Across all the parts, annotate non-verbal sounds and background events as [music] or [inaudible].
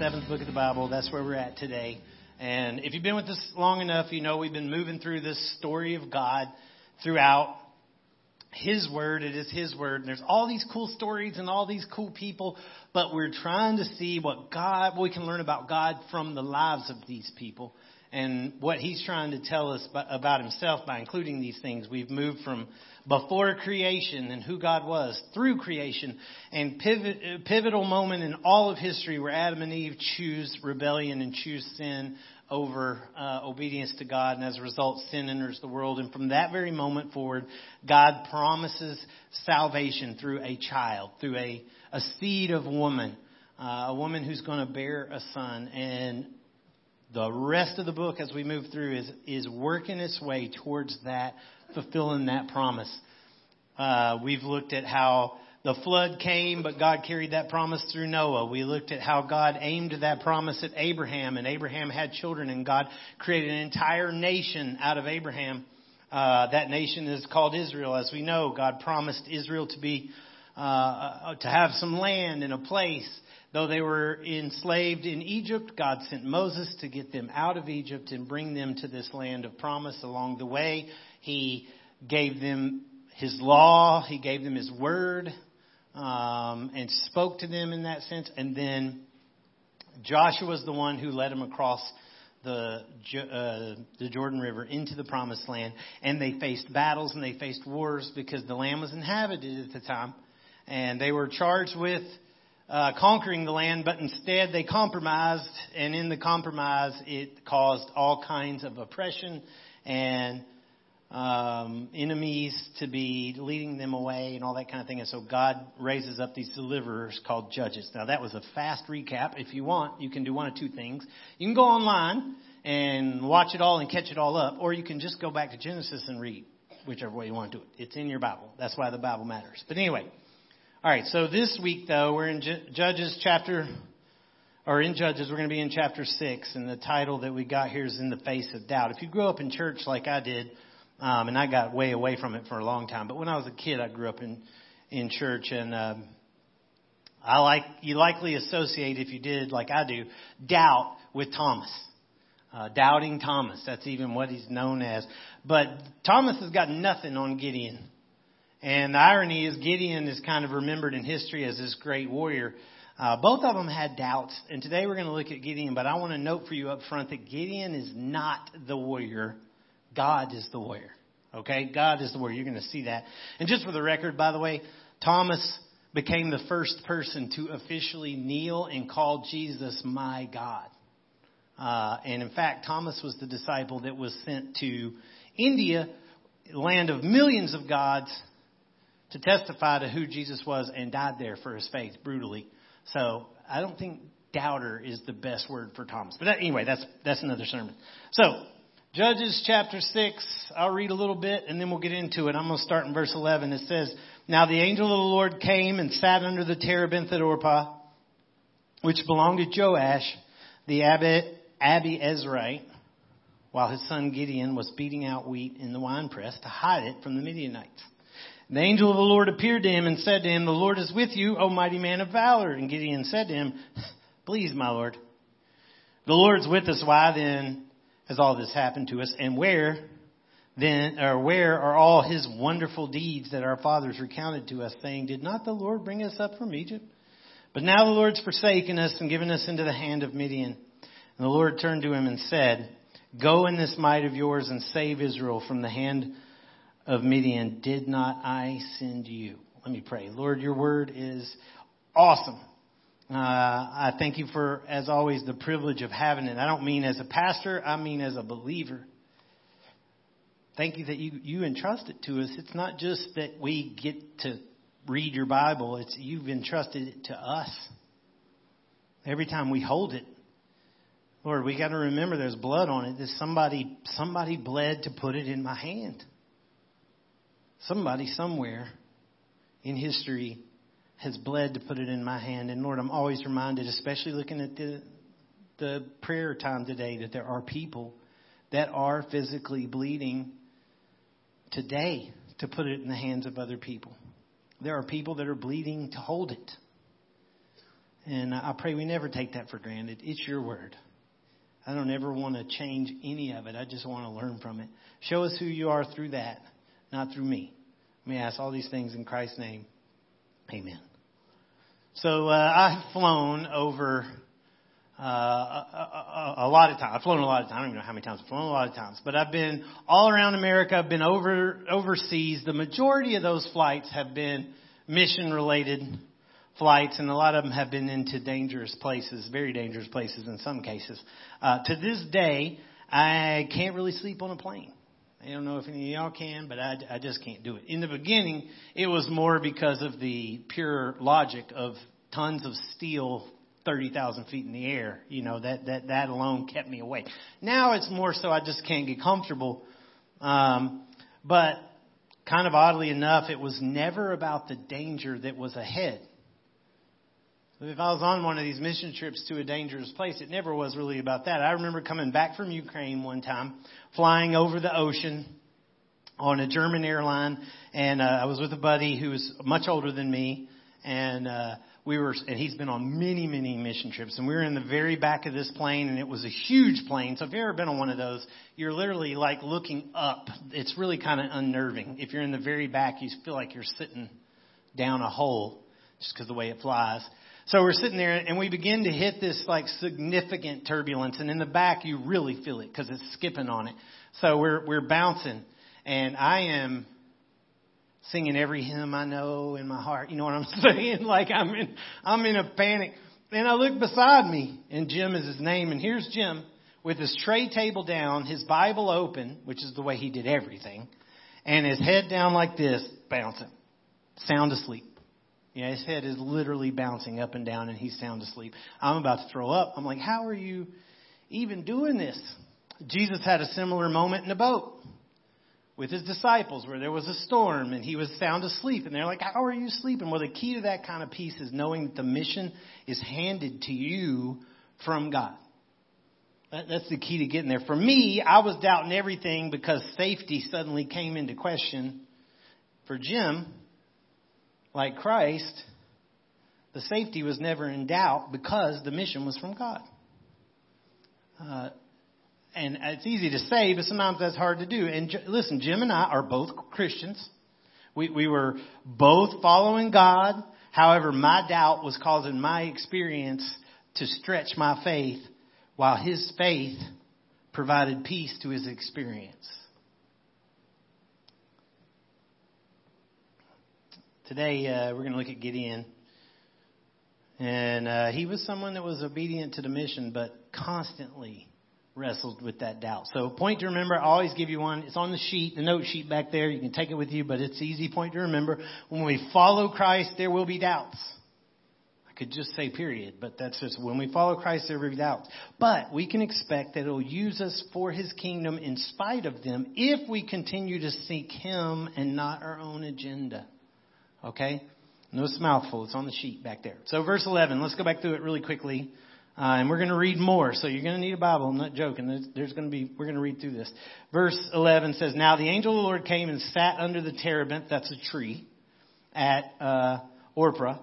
seventh book of the Bible. That's where we're at today. And if you've been with us long enough, you know we've been moving through this story of God throughout His Word. It is His Word. And there's all these cool stories and all these cool people, but we're trying to see what God, what we can learn about God from the lives of these people and what He's trying to tell us about Himself by including these things. We've moved from before creation and who God was through creation and pivot, pivotal moment in all of history where Adam and Eve choose rebellion and choose sin over uh, obedience to God, and as a result, sin enters the world. And from that very moment forward, God promises salvation through a child, through a, a seed of woman, uh, a woman who's going to bear a son. And the rest of the book, as we move through, is is working its way towards that fulfilling that promise. Uh, we've looked at how the flood came, but God carried that promise through Noah. We looked at how God aimed that promise at Abraham, and Abraham had children, and God created an entire nation out of Abraham. Uh, that nation is called Israel. As we know, God promised Israel to be uh, uh to have some land and a place. Though they were enslaved in Egypt, God sent Moses to get them out of Egypt and bring them to this land of promise. Along the way, he gave them his law, he gave them his word, um, and spoke to them in that sense. And then Joshua was the one who led them across the uh, the Jordan River into the Promised Land, and they faced battles and they faced wars because the land was inhabited at the time, and they were charged with uh, conquering the land, but instead they compromised, and in the compromise it caused all kinds of oppression and um, enemies to be leading them away and all that kind of thing. And so God raises up these deliverers called judges. Now that was a fast recap. If you want, you can do one of two things. You can go online and watch it all and catch it all up, or you can just go back to Genesis and read, whichever way you want to do it. It's in your Bible. That's why the Bible matters. But anyway, all right. So this week though, we're in Judges chapter, or in Judges, we're going to be in chapter six, and the title that we got here is "In the Face of Doubt." If you grew up in church like I did um, and I got way away from it for a long time. But when I was a kid, I grew up in in church, and um, I like you likely associate if you did like I do doubt with Thomas. Uh, doubting Thomas. That's even what he's known as. But Thomas has got nothing on Gideon. And the irony is Gideon is kind of remembered in history as this great warrior. Uh, both of them had doubts, and today we're going to look at Gideon. But I want to note for you up front that Gideon is not the warrior God is the warrior. Okay? God is the warrior. You're going to see that. And just for the record, by the way, Thomas became the first person to officially kneel and call Jesus my God. Uh, and in fact, Thomas was the disciple that was sent to India, land of millions of gods, to testify to who Jesus was and died there for his faith brutally. So I don't think doubter is the best word for Thomas. But anyway, that's that's another sermon. So Judges chapter 6, I'll read a little bit and then we'll get into it. I'm going to start in verse 11. It says, Now the angel of the Lord came and sat under the terebinth at Ophrah, which belonged to Joash, the Abiezrite, while his son Gideon was beating out wheat in the winepress to hide it from the Midianites. The angel of the Lord appeared to him and said to him, The Lord is with you, O mighty man of valor. And Gideon said to him, Please, my Lord, the Lord's with us. Why then has all this happened to us? And where then, or where are all his wonderful deeds that our fathers recounted to us, saying, Did not the Lord bring us up from Egypt? But now the Lord's forsaken us and given us into the hand of Midian. And the Lord turned to him and said, Go in this might of yours and save Israel from the hand of Midian. Did not I send you? Let me pray. Lord, your word is awesome. Uh, I thank you for, as always, the privilege of having it. I don't mean as a pastor, I mean as a believer. Thank you that you, you entrust it to us. It's not just that we get to read your Bible, it's you've entrusted it to us. Every time we hold it, Lord, we got to remember there's blood on it. That somebody somebody bled to put it in my hand. Somebody somewhere in history has bled to put it in my hand. And Lord, I'm always reminded, especially looking at the, the prayer time today, that there are people that are physically bleeding today to put it in the hands of other people. There are people that are bleeding to hold it. And I pray we never take that for granted. It's your word. I don't ever want to change any of it. I just want to learn from it. Show us who you are through that, not through me. Me ask all these things in Christ's name. Amen. So uh, I've flown over uh, a, a, a, lot of times. I've flown a lot of times. I don't even know how many times I've flown a lot of times. But I've been all around America. I've been over overseas. The majority of those flights have been mission related flights, and a lot of them have been into dangerous places, very dangerous places in some cases. Uh, to this day, I can't really sleep on a plane. I don't know if any of y'all can, but I, I just can't do it. In the beginning, it was more because of the pure logic of tons of steel 30,000 feet in the air. You know, that, that, that alone kept me awake. Now it's more so I just can't get comfortable. Um, but kind of oddly enough, it was never about the danger that was ahead. If I was on one of these mission trips to a dangerous place, it never was really about that. I remember coming back from Ukraine one time, flying over the ocean on a German airline, and uh, I was with a buddy who was much older than me, and uh, we were, and he's been on many, many mission trips, and we were in the very back of this plane, and it was a huge plane. So if you've ever been on one of those, you're literally like looking up. It's really kind of unnerving. If you're in the very back, you feel like you're sitting down a hole just because the way it flies. So we're sitting there and we begin to hit this like significant turbulence and in the back you really feel it because it's skipping on it. So we're, we're bouncing and I am singing every hymn I know in my heart. You know what I'm [laughs] saying? Like I'm in, I'm in a panic. And I look beside me and Jim is his name and here's Jim with his tray table down, his Bible open, which is the way he did everything, and his head down like this, bouncing, sound asleep. Yeah, his head is literally bouncing up and down and he's sound asleep. I'm about to throw up. I'm like, how are you even doing this? Jesus had a similar moment in a boat with his disciples where there was a storm and he was sound asleep and they're like, how are you sleeping? Well, the key to that kind of peace is knowing that the mission is handed to you from God. that's the key to getting there. For me, I was doubting everything because safety suddenly came into question. For Jim, like Christ, the safety was never in doubt because the mission was from God. Uh, and it's easy to say, but sometimes that's hard to do. And listen, Jim and I are both Christians. We, we were both following God. However, my doubt was causing my experience to stretch my faith while his faith provided peace to his experience. Today, uh, we're going to look at Gideon. And uh, he was someone that was obedient to the mission, but constantly wrestled with that doubt. So, point to remember, I always give you one. It's on the sheet, the note sheet back there. You can take it with you, but it's easy point to remember. When we follow Christ, there will be doubts. I could just say period, but that's just when we follow Christ, there will be doubts. But we can expect that He'll use us for His kingdom in spite of them if we continue to seek Him and not our own agenda. Okay? No, it's mouthful. It's on the sheet back there. So verse 11, let's go back through it really quickly. Uh, and we're going to read more. So you're going to need a Bible. I'm not joking. There's, there's going to be, we're going to read through this. Verse 11 says, Now the angel of the Lord came and sat under the terebinth, that's a tree, at uh, Ophrah,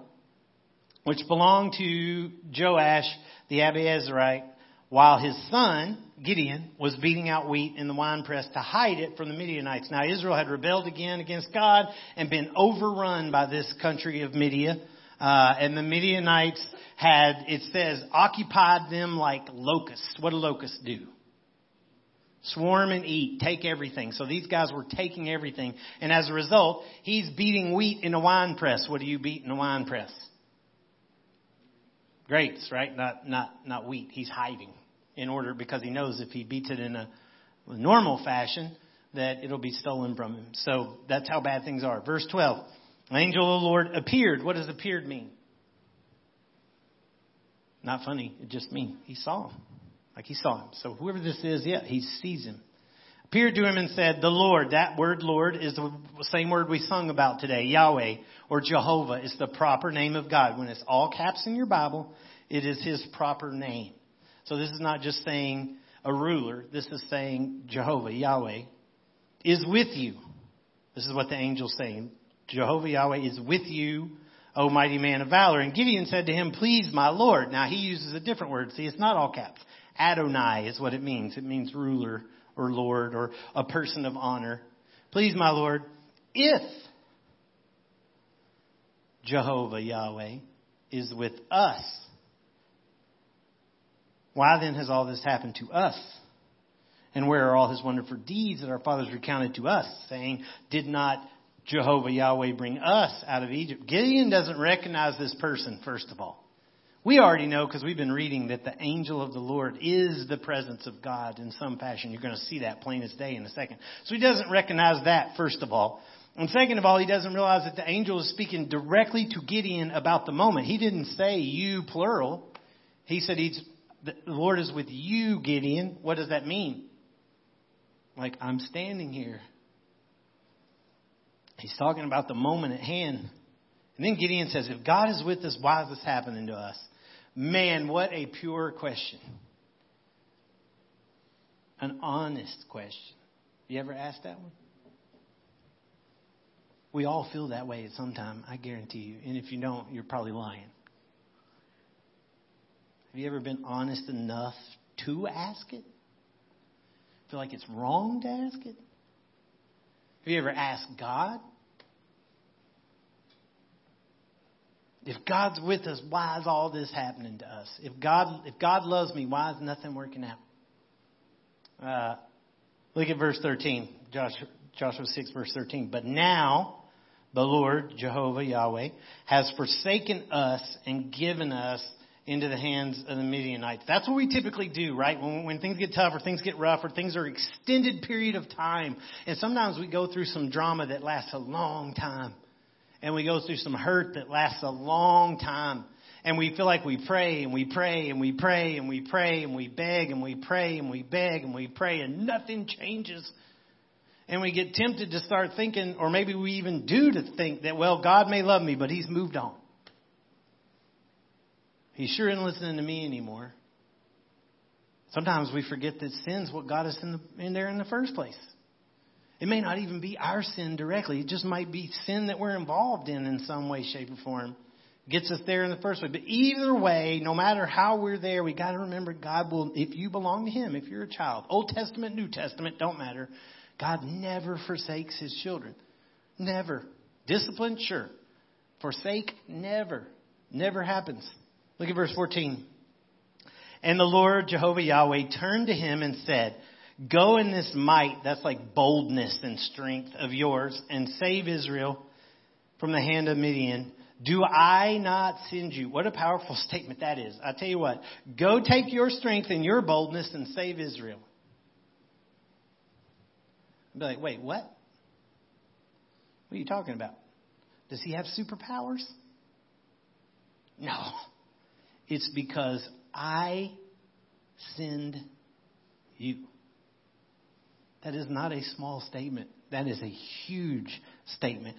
which belonged to Joash the Abiezrite, while his son, Gideon, was beating out wheat in the winepress to hide it from the Midianites. Now Israel had rebelled again against God and been overrun by this country of Midian. Uh, and the Midianites had, it says, occupied them like locusts. What do locusts do? Swarm and eat, take everything. So these guys were taking everything. And as a result, he's beating wheat in a wine press. What do you beat in a wine press? Grapes, right? Not, not, not wheat. He's hiding in order because he knows if he beats it in a normal fashion that it'll be stolen from him. So that's how bad things are. Verse 12. An angel of the Lord appeared. What does appeared mean? Not funny. It just means he saw him. Like he saw him. So whoever this is, yeah, he sees him. Appeared to him and said, the Lord, that word Lord is the same word we sung about today, Yahweh or Jehovah is the proper name of God. When it's all caps in your Bible, it is his proper name. So this is not just saying a ruler. This is saying Jehovah, Yahweh, is with you. This is what the angel's saying. Jehovah Yahweh is with you O mighty man of valor. And Gideon said to him, Please, my Lord. Now he uses a different word. See, it's not all caps. Adonai is what it means. It means ruler or Lord or a person of honor. Please, my Lord, if Jehovah Yahweh is with us, why then has all this happened to us? And where are all his wonderful deeds that our fathers recounted to us, saying, Did not Jehovah Yahweh bring us out of Egypt? Gideon doesn't recognize this person, first of all. We already know because we've been reading that the angel of the Lord is the presence of God in some fashion. You're going to see that plain as day in a second. So he doesn't recognize that, first of all. And second of all, he doesn't realize that the angel is speaking directly to Gideon about the moment. He didn't say you plural. He said he's, the Lord is with you, Gideon. What does that mean? Like, I'm standing here. He's talking about the moment at hand. And then Gideon says, if God is with us, why is this happening to us? Man, what a pure question. An honest question. You ever asked that one? We all feel that way at some time, I guarantee you. And if you don't, you're probably lying. Have you ever been honest enough to ask it? Feel like it's wrong to ask it? Have you ever asked God? If God's with us, why is all this happening to us? If God, if God loves me, why is nothing working out? Uh, look at verse 13, Joshua, Joshua 6, verse 13. But now, the Lord, Jehovah, Yahweh, has forsaken us and given us into the hands of the Midianites. That's what we typically do, right? When, when things get tough or things get rough or things are extended period of time. And sometimes we go through some drama that lasts a long time. And we go through some hurt that lasts a long time. And we feel like we pray and we pray and we pray and we pray and we beg and we pray and we beg and we pray and nothing changes. And we get tempted to start thinking, or maybe we even do to think that, well, God may love me, but He's moved on. He sure isn't listening to me anymore. Sometimes we forget that sin's what got us in, the, in there in the first place. It may not even be our sin directly. It just might be sin that we're involved in in some way, shape, or form. Gets us there in the first place. But either way, no matter how we're there, we got to remember God will, if you belong to Him, if you're a child, Old Testament, New Testament, don't matter. God never forsakes His children. Never. Discipline, sure. Forsake, never. Never happens. Look at verse 14. And the Lord Jehovah Yahweh turned to him and said, Go in this might, that's like boldness and strength of yours, and save Israel from the hand of Midian. Do I not send you? What a powerful [laughs] statement that is. I tell you what, go take your strength and your boldness and save Israel. I'd be like, wait, what? What are you talking about? Does he have superpowers? No. It's because I send you. That is not a small statement. That is a huge statement.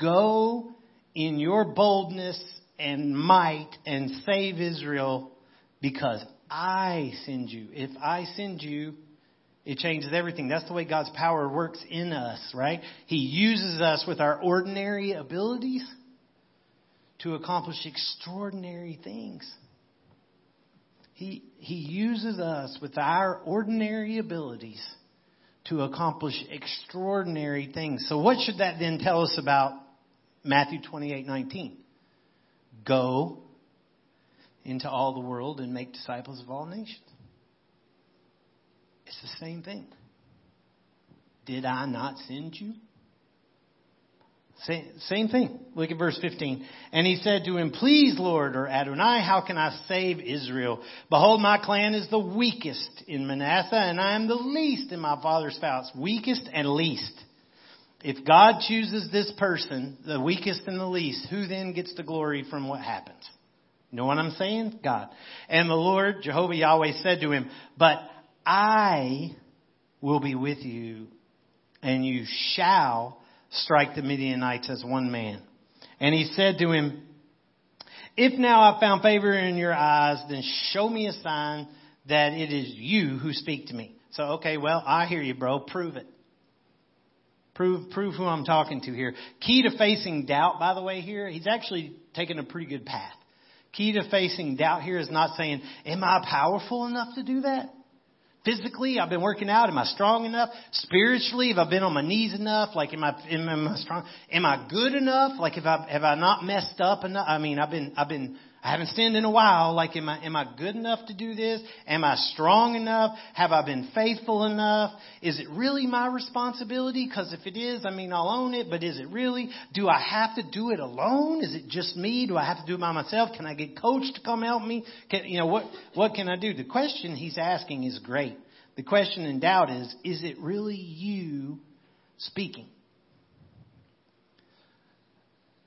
Go in your boldness and might and save Israel because I send you. If I send you, it changes everything. That's the way God's power works in us, right? He uses us with our ordinary abilities to accomplish extraordinary things. He, he uses us with our ordinary abilities to accomplish extraordinary things. So what should that then tell us about Matthew 28:19? Go into all the world and make disciples of all nations. It's the same thing. Did I not send you? Same thing. Look at verse 15. And he said to him, Please, Lord, or Adonai, how can I save Israel? Behold, my clan is the weakest in Manasseh, and I am the least in my father's house. Weakest and least. If God chooses this person, the weakest and the least, who then gets the glory from what happens? You know what I'm saying? God. And the Lord, Jehovah Yahweh, said to him, But I will be with you, and you shall strike the Midianites as one man. And he said to him, If now I've found favor in your eyes, then show me a sign that it is you who speak to me. So, okay, well, I hear you, bro. Prove it. Prove, prove who I'm talking to here. Key to facing doubt, by the way, here, he's actually taken a pretty good path. Key to facing doubt here is not saying, am I powerful enough to do that? Physically, I've been working out. Am I strong enough? Spiritually, have I been on my knees enough? Like, am I, am, am I strong? Am I good enough? Like, have I, have I not messed up enough? I mean, I've been, I've been I haven't sinned in a while. Like, am I, am I good enough to do this? Am I strong enough? Have I been faithful enough? Is it really my responsibility? Because if it is, I mean, I'll own it, but is it really? Do I have to do it alone? Is it just me? Do I have to do it by myself? Can I get coach to come help me? Can, you know, what, what can I do? The question he's asking is great. The question in doubt is, is it really you speaking?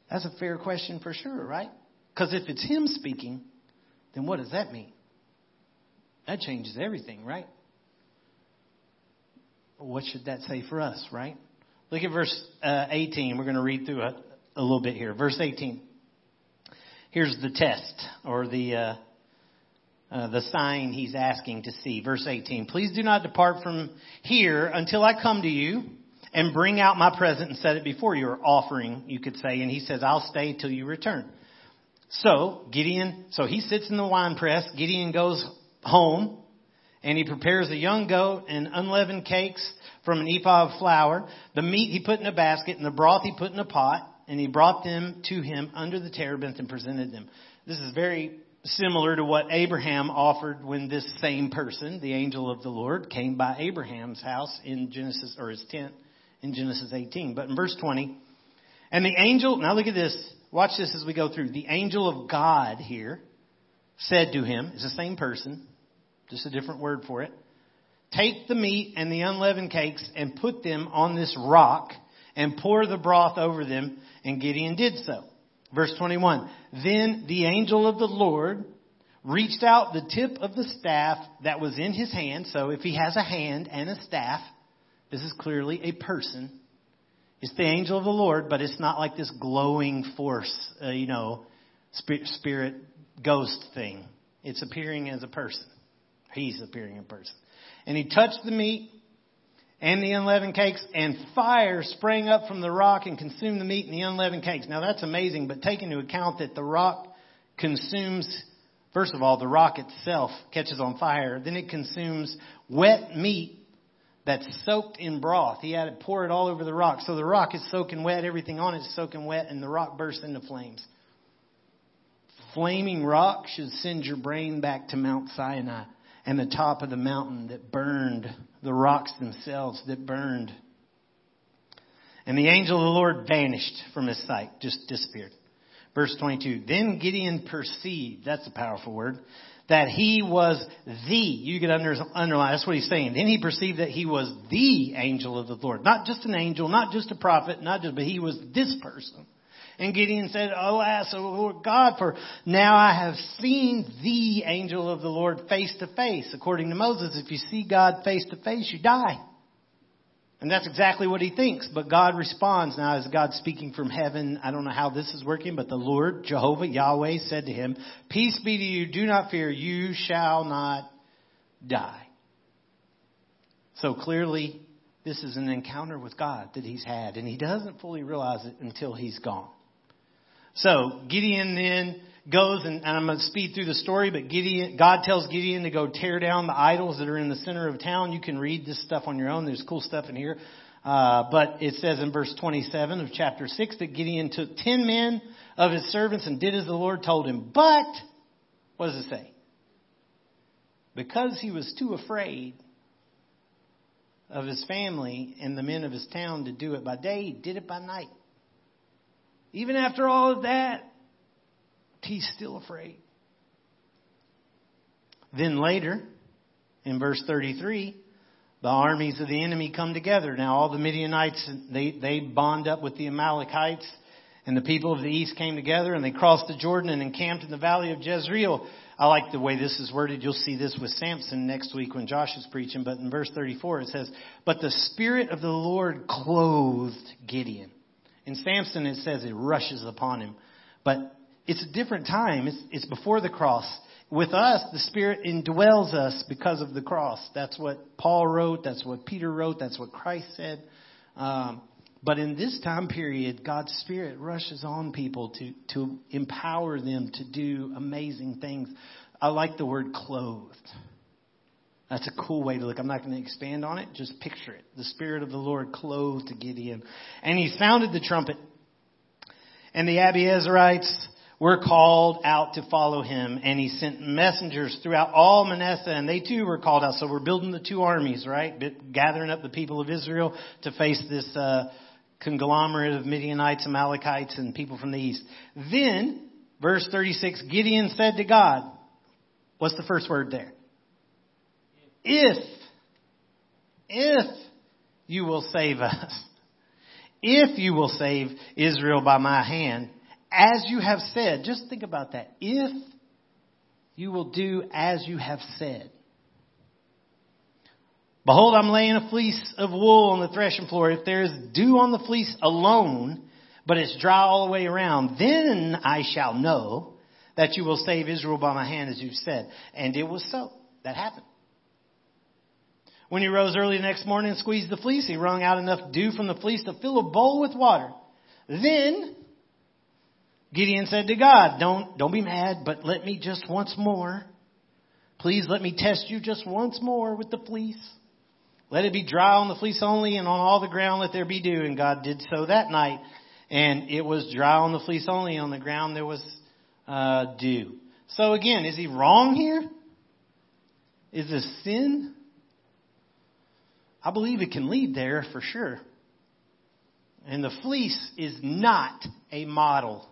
That's a fair question for sure, right? Because if it's him speaking, then what does that mean? That changes everything, right? What should that say for us, right? Look at verse uh, 18. We're going to read through it a little bit here. Verse 18. Here's the test or the uh, uh, the sign he's asking to see. Verse 18. Please do not depart from here until I come to you and bring out my present and set it before you, or offering, you could say. And he says, I'll stay till you return. So Gideon, so he sits in the wine press. Gideon goes home and he prepares a young goat and unleavened cakes from an ephah of flour. The meat he put in a basket and the broth he put in a pot and he brought them to him under the terebinth and presented them. This is very similar to what Abraham offered when this same person, the angel of the Lord, came by Abraham's house in Genesis, or his tent in Genesis 18. But in verse 20, and the angel, now look at this, Watch this as we go through. The angel of God here said to him, it's the same person, just a different word for it. Take the meat and the unleavened cakes and put them on this rock and pour the broth over them. And Gideon did so. Verse 21. Then the angel of the Lord reached out the tip of the staff that was in his hand. So if he has a hand and a staff, this is clearly a person. It's the angel of the Lord, but it's not like this glowing force, uh, you know, spirit ghost thing. It's appearing as a person. He's appearing in person. And he touched the meat and the unleavened cakes, and fire sprang up from the rock and consumed the meat and the unleavened cakes. Now that's amazing, but take into account that the rock consumes, first of all, the rock itself catches on fire, then it consumes wet meat that's soaked in broth. He had to pour it all over the rock. So the rock is soaking wet, everything on it is soaking wet, and the rock bursts into flames. Flaming rock should send your brain back to Mount Sinai and the top of the mountain that burned, the rocks themselves that burned. And the angel of the Lord vanished from his sight, just disappeared. Verse 22. Then Gideon perceived, that's a powerful word, that he was the, you could under, underline, that's what he's saying. Then he perceived that he was the angel of the Lord. Not just an angel, not just a prophet, not just, but he was this person. And Gideon said, oh, Alas, O Lord God, for now I have seen the angel of the Lord face to face. According to Moses, if you see God face to face, you die. And that's exactly what he thinks. But God responds. Now, as God speaking from heaven? I don't know how this is working, but the Lord, Jehovah, Yahweh, said to him, Peace be to you. Do not fear. You shall not die. So clearly, this is an encounter with God that he's had, and he doesn't fully realize it until he's gone. So Gideon then goes, and, and I'm going to speed through the story, but Gideon, God tells Gideon to go tear down the idols that are in the center of town. You can read this stuff on your own. There's cool stuff in here. Uh, but it says in verse 27 of chapter 6 that Gideon took 10 men of his servants and did as the Lord told him. But, what does it say? Because he was too afraid of his family and the men of his town to do it by day, he did it by night. Even after all of that, he's still afraid. Then later, in verse 33, the armies of the enemy come together. Now all the Midianites, they, they bond up with the Amalekites, and the people of the east came together, and they crossed the Jordan and encamped in the valley of Jezreel. I like the way this is worded. You'll see this with Samson next week when Josh is preaching. But in verse 34 it says, But the Spirit of the Lord clothed Gideon. In Samson it says it rushes upon him. But it's a different time. It's, it's before the cross. With us, the Spirit indwells us because of the cross. That's what Paul wrote. That's what Peter wrote. That's what Christ said. Um, But in this time period, God's Spirit rushes on people to, to empower them to do amazing things. I like the word clothed. That's a cool way to look. I'm not going to expand on it. Just picture it. The Spirit of the Lord clothed Gideon. And he sounded the trumpet. And the Abiezrites were called out to follow him. And he sent messengers throughout all Manasseh. And they too were called out. So we're building the two armies, right? Gathering up the people of Israel to face this uh, conglomerate of Midianites, Amalekites, and people from the east. Then, verse 36, Gideon said to God, What's the first word there? If, if you will save us, if you will save Israel by my hand, as you have said, just think about that. If you will do as you have said. Behold, I'm laying a fleece of wool on the threshing floor. If there is dew on the fleece alone, but it's dry all the way around, then I shall know that you will save Israel by my hand, as you've said. And it was so. That happened. When he rose early the next morning and squeezed the fleece, he wrung out enough dew from the fleece to fill a bowl with water. Then Gideon said to God, Don't, don't be mad, but let me just once more. Please let me test you just once more with the fleece. Let it be dry on the fleece only, and on all the ground let there be dew. And God did so that night. And it was dry on the fleece only. On the ground there was uh, dew. So again, is he wrong here? Is this sin? I believe it can lead there for sure. And the fleece is not a model.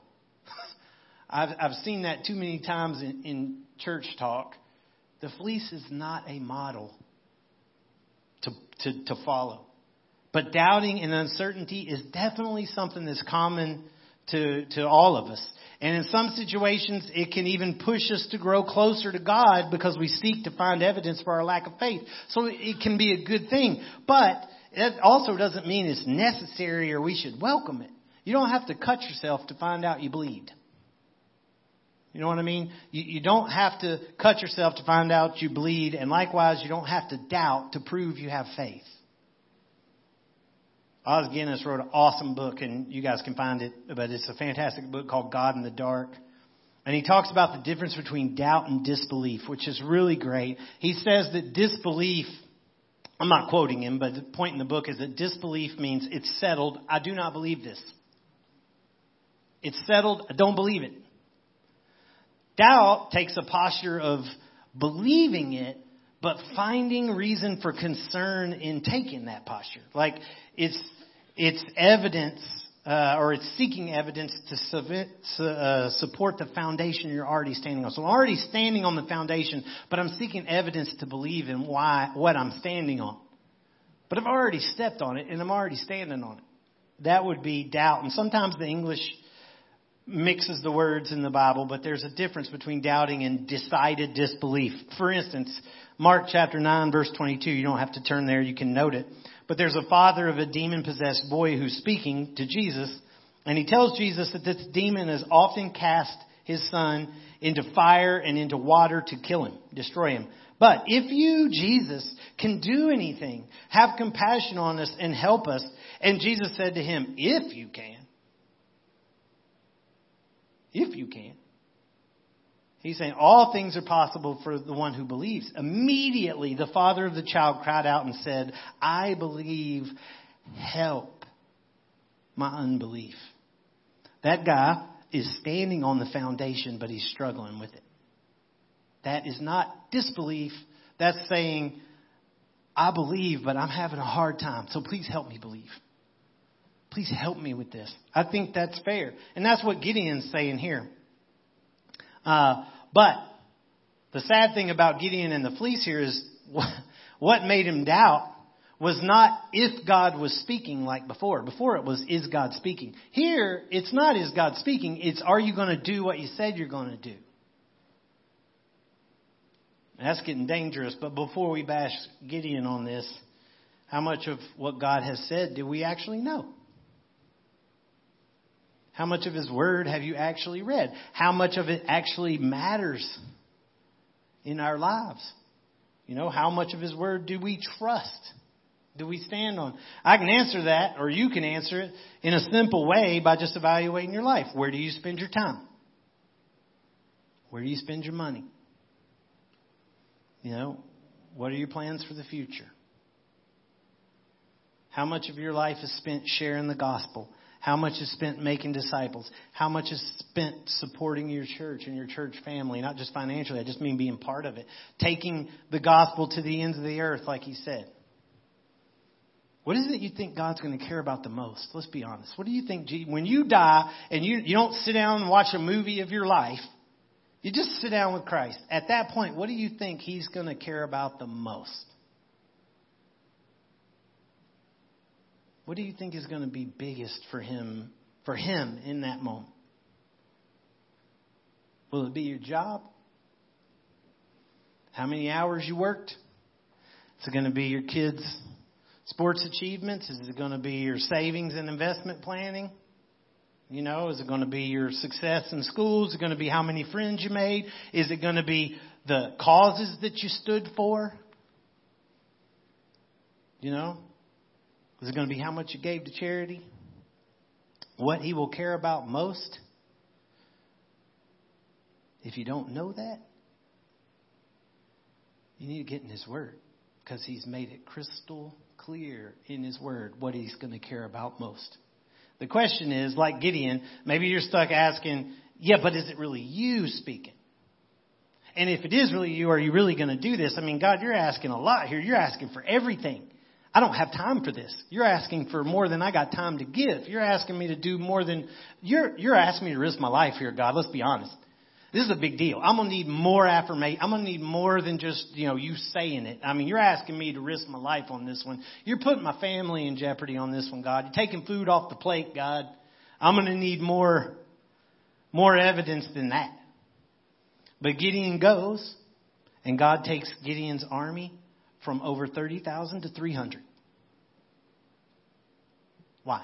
I've, I've seen that too many times in, in church talk. The fleece is not a model to, to, to follow. But doubting and uncertainty is definitely something that's common to, to all of us. And in some situations, it can even push us to grow closer to God because we seek to find evidence for our lack of faith. So it can be a good thing. But it also doesn't mean it's necessary or we should welcome it. You don't have to cut yourself to find out you bleed. You know what I mean? You, you don't have to cut yourself to find out you bleed, and likewise, you don't have to doubt to prove you have faith. Os Guinness wrote an awesome book, and you guys can find it, but it's a fantastic book called God in the Dark. And he talks about the difference between doubt and disbelief, which is really great. He says that disbelief, I'm not quoting him, but the point in the book is that disbelief means it's settled. I do not believe this. It's settled. I don't believe it. Doubt takes a posture of believing it, but finding reason for concern in taking that posture. Like it's it's evidence uh, or it's seeking evidence to submit, uh, support the foundation you're already standing on. So I'm already standing on the foundation, but I'm seeking evidence to believe in why what I'm standing on. But I've already stepped on it and I'm already standing on it. That would be doubt. And sometimes the English mixes the words in the Bible, but there's a difference between doubting and decided disbelief. For instance, Mark chapter 9 verse 22, you don't have to turn there, you can note it. But there's a father of a demon possessed boy who's speaking to Jesus, and he tells Jesus that this demon has often cast his son into fire and into water to kill him, destroy him. But if you, Jesus, can do anything, have compassion on us and help us. And Jesus said to him, if you can. If you can. He's saying all things are possible for the one who believes. Immediately, the father of the child cried out and said, I believe, help my unbelief. That guy is standing on the foundation, but he's struggling with it. That is not disbelief. That's saying, I believe, but I'm having a hard time. So please help me believe. Please help me with this. I think that's fair. And that's what Gideon's saying here. Uh, but the sad thing about Gideon and the fleece here is [laughs] what made him doubt was not if God was speaking like before. Before it was, is God speaking? Here, it's not is God speaking, it's are you going to do what you said you're going to do? That's getting dangerous, but before we bash Gideon on this, how much of what God has said do we actually know? How much of His Word have you actually read? How much of it actually matters in our lives? You know, how much of His Word do we trust? do we stand on? I can answer that, or you can answer it in a simple way by just evaluating your life. Where do you spend your time? Where do you spend your money? You know, what are your plans for the future? How much of your life is spent sharing the gospel? How much is spent making disciples? How much is spent supporting your church and your church family? Not just financially, I just mean being part of it. Taking the gospel to the ends of the earth, like he said. What is it you think God's going to care about the most? Let's be honest. What do you think, when you die and you, you don't sit down and watch a movie of your life, you just sit down with Christ. At that point, what do you think He's going to care about the most? What do you think is going to be biggest for Him, for Him in that moment? Will it be your job? How many hours you worked? Is it going to be your kids' sports achievements? Is it going to be your savings and investment planning? You know, is it going to be your success in school? Is it going to be how many friends you made? Is it going to be the causes that you stood for? You know? Is it going to be how much you gave to charity? What he will care about most? If you don't know that, you need to get in his word because he's made it crystal clear in his word what he's going to care about most. The question is, like Gideon, maybe you're stuck asking, yeah, but is it really you speaking? And if it is really you, are you really going to do this? I mean, God, you're asking a lot here. You're asking for everything. I don't have time for this. You're asking for more than I got time to give. You're asking me to do more than you're you're asking me to risk my life here, God. Let's be honest. This is a big deal. I'm gonna need more affirmation. I'm gonna need more than just, you know, you saying it. I mean, you're asking me to risk my life on this one. You're putting my family in jeopardy on this one, God. You're taking food off the plate, God. I'm gonna need more, more evidence than that. But Gideon goes, and God takes Gideon's army from over 30,000 to 300. Why?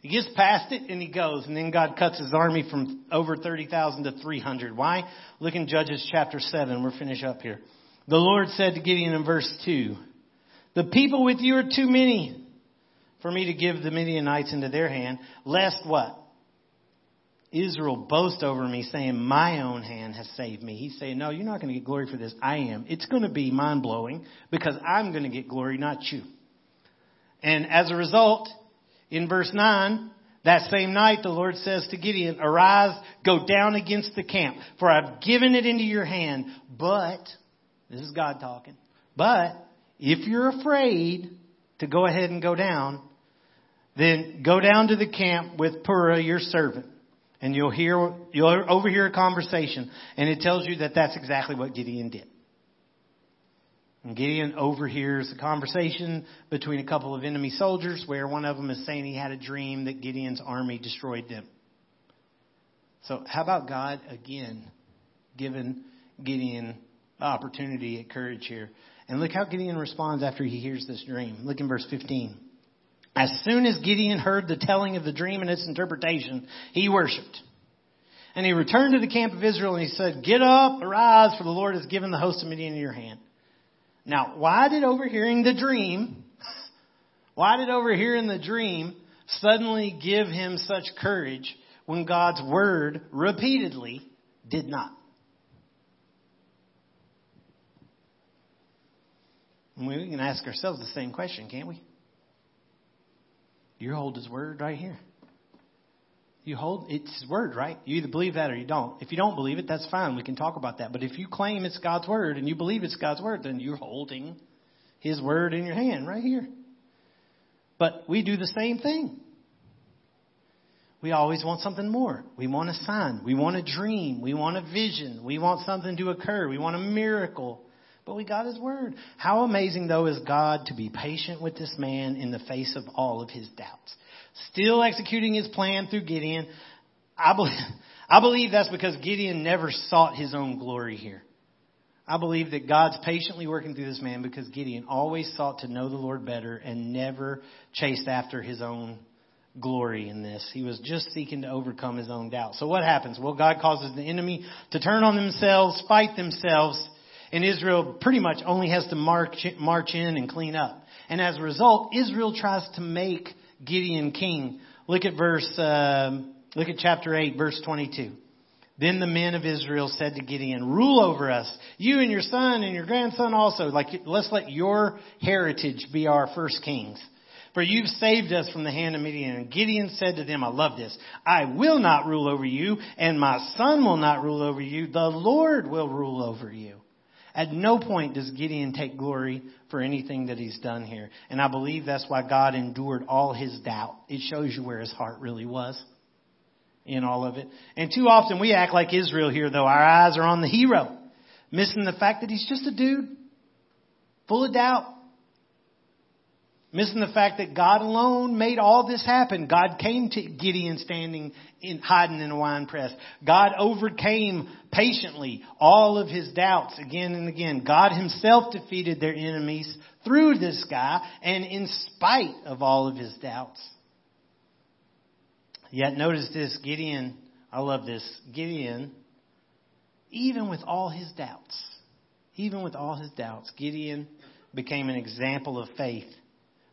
He gets past it and he goes, and then God cuts his army from over 30,000 to 300. Why? Look in Judges chapter 7. We'll finish up here. The Lord said to Gideon in verse 2, The people with you are too many for me to give the Midianites into their hand, lest what? Israel boast over me, saying, My own hand has saved me. He's saying, No, you're not going to get glory for this. I am. It's going to be mind blowing because I'm going to get glory, not you. And as a result, in verse 9, that same night the Lord says to Gideon, Arise, go down against the camp, for I've given it into your hand. But, this is God talking, but if you're afraid to go ahead and go down, then go down to the camp with Purah, your servant. And you'll hear, you'll overhear a conversation, and it tells you that that's exactly what Gideon did. And Gideon overhears a conversation between a couple of enemy soldiers where one of them is saying he had a dream that Gideon's army destroyed them. So, how about God again giving Gideon opportunity at courage here? And look how Gideon responds after he hears this dream. Look in verse 15. As soon as Gideon heard the telling of the dream and its interpretation, he worshiped. And he returned to the camp of Israel and he said, Get up, arise, for the Lord has given the host of Midian in your hand. Now, why did overhearing the dream, [laughs] why did overhearing the dream suddenly give him such courage when God's word repeatedly did not? We can ask ourselves the same question, can't we? You hold his word right here. You hold it's his word, right? You either believe that or you don't. If you don't believe it, that's fine. We can talk about that. But if you claim it's God's word and you believe it's God's word, then you're holding his word in your hand right here. But we do the same thing. We always want something more. We want a sign. We want a dream. We want a vision. We want something to occur. We want a miracle. But we got his word. How amazing, though, is God to be patient with this man in the face of all of his doubts still executing his plan through Gideon. I believe, [laughs] I believe that's because Gideon never sought his own glory here. I believe that God's patiently working through this man because Gideon always sought to know the Lord better and never chased after his own glory in this. He was just seeking to overcome his own doubt. So what happens? Well, God causes the enemy to turn on themselves, fight themselves, And Israel pretty much only has to march, march in and clean up. And as a result, Israel tries to make Gideon king. Look at verse, um, look at chapter 8, verse 22. Then the men of Israel said to Gideon, rule over us, you and your son and your grandson also. Like, let's let your heritage be our first kings. For you've saved us from the hand of Midian. And Gideon said to them, I love this. I will not rule over you, and my son will not rule over you. The Lord will rule over you. At no point does Gideon take glory for anything that he's done here. And I believe that's why God endured all his doubt. It shows you where his heart really was in all of it. And too often we act like Israel here though. Our eyes are on the hero, missing the fact that he's just a dude full of doubt. Missing the fact that God alone made all this happen. God came to Gideon standing in, hiding in a wine press. God overcame patiently all of his doubts again and again. God himself defeated their enemies through this guy and in spite of all of his doubts. Yet notice this, Gideon, I love this, Gideon, even with all his doubts, even with all his doubts, Gideon became an example of faith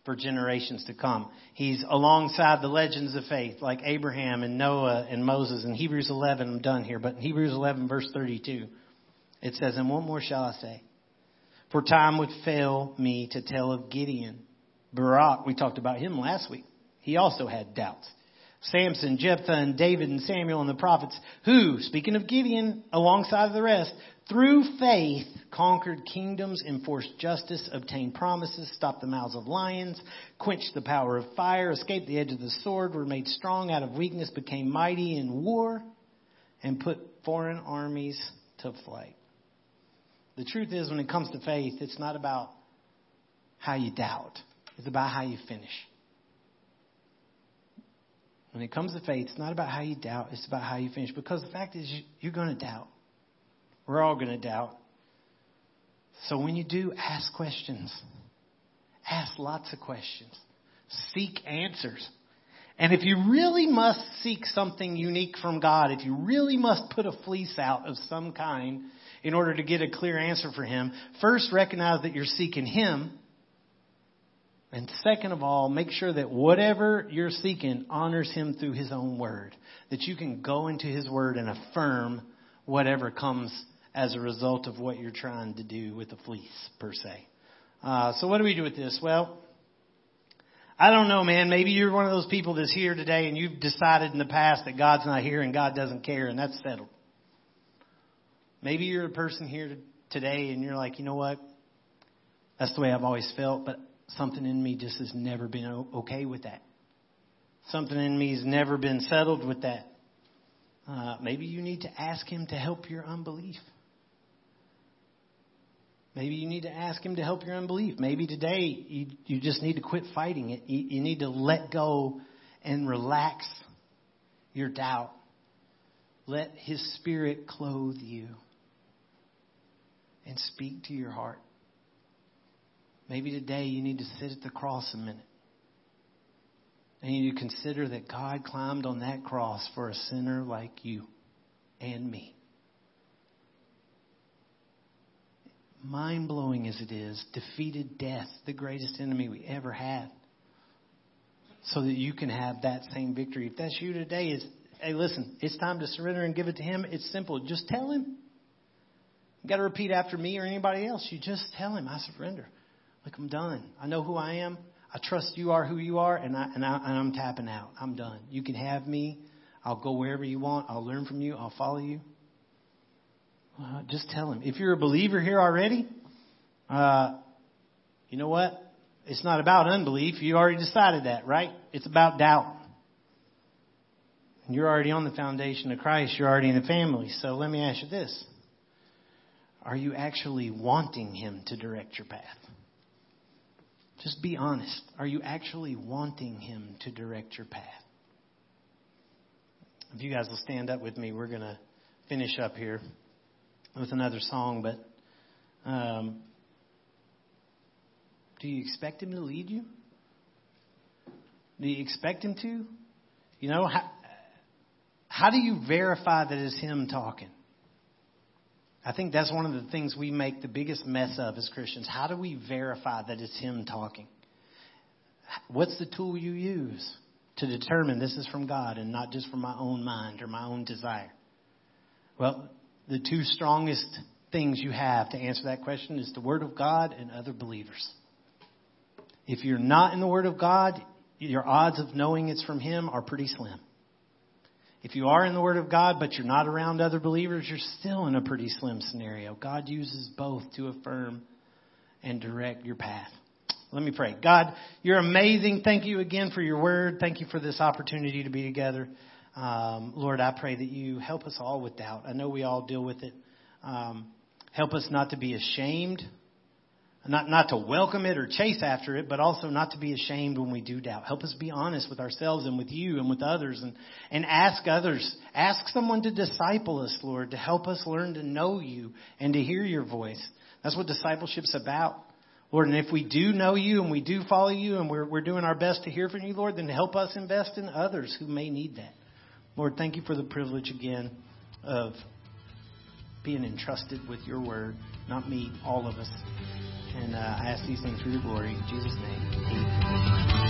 for generations to come. He's alongside the legends of faith like Abraham and Noah and Moses. In Hebrews 11, I'm done here, but in Hebrews 11 verse 32, it says, And what more shall I say? For time would fail me to tell of Gideon. Barak, we talked about him last week. He also had doubts. Samson, Jephthah, and David and Samuel and the prophets, who, speaking of Gideon, alongside the rest, through faith conquered kingdoms, enforced justice, obtained promises, stopped the mouths of lions, quenched the power of fire, escaped the edge of the sword, were made strong out of weakness, became mighty in war, and put foreign armies to flight. The truth is, when it comes to faith, it's not about how you doubt. It's about how you finish. When it comes to faith, it's not about how you doubt, it's about how you finish. Because the fact is, you're going to doubt. We're all going to doubt. So when you do, ask questions. Ask lots of questions. Seek answers. And if you really must seek something unique from God, if you really must put a fleece out of some kind in order to get a clear answer for Him, first recognize that you're seeking Him and second of all, make sure that whatever you're seeking honors him through his own word. That you can go into his word and affirm whatever comes as a result of what you're trying to do with the fleece, per se. Uh, so what do we do with this? Well, I don't know, man. Maybe you're one of those people that's here today and you've decided in the past that God's not here and God doesn't care and that's settled. Maybe you're a person here today and you're like, you know what? That's the way I've always felt, but something in me just has never been okay with that. Something in me has never been settled with that. Uh, maybe you need to ask Him to help your unbelief. Maybe you need to ask Him to help your unbelief. Maybe today you, you just need to quit fighting it. You, you need to let go and relax your doubt. Let His Spirit clothe you and speak to your heart. Maybe today you need to sit at the cross a minute. And you to consider that God climbed on that cross for a sinner like you and me. Mind blowing as it is, defeated death, the greatest enemy we ever had, so that you can have that same victory. If that's you today, is hey, listen, it's time to surrender and give it to Him. It's simple. Just tell Him. You got to repeat after me or anybody else. You just tell Him, I surrender. Like, I'm done. I know who I am. I trust you are who you are, and, I, and, I, and I'm tapping out. I'm done. You can have me. I'll go wherever you want. I'll learn from you. I'll follow you. Just tell him. If you're a believer here already, uh, you know what? It's not about unbelief. You already decided that, right? It's about doubt. You're already on the foundation of Christ. You're already in the family. So let me ask you this. Are you actually wanting Him to direct your path? Just be honest. Are you actually wanting Him to direct your path? If you guys will stand up with me, we're going to finish up here with another song. But um, do you expect Him to lead you? Do you expect Him to? You know, how, how do you verify that it's Him talking? I think that's one of the things we make the biggest mess of as Christians. How do we verify that it's Him talking? What's the tool you use to determine this is from God and not just from my own mind or my own desire? Well, the two strongest things you have to answer that question is the Word of God and other believers. If you're not in the Word of God, your odds of knowing it's from Him are pretty slim. If you are in the Word of God, but you're not around other believers, you're still in a pretty slim scenario. God uses both to affirm and direct your path. Let me pray. God, you're amazing. Thank you again for your word. Thank you for this opportunity to be together. Um, Lord, I pray that you help us all with doubt. I know we all deal with it. Um, help us not to be ashamed not, not to welcome it or chase after it, but also not to be ashamed when we do doubt. Help us be honest with ourselves and with you and with others and, and ask others. Ask someone to disciple us, Lord, to help us learn to know you and to hear your voice. That's what discipleship's about. Lord, and if we do know you and we do follow you and we're, we're doing our best to hear from you, Lord, then help us invest in others who may need that. Lord, thank you for the privilege again of being entrusted with your word, not me, all of us. And uh, I ask these things for your glory. In Jesus' name. Amen.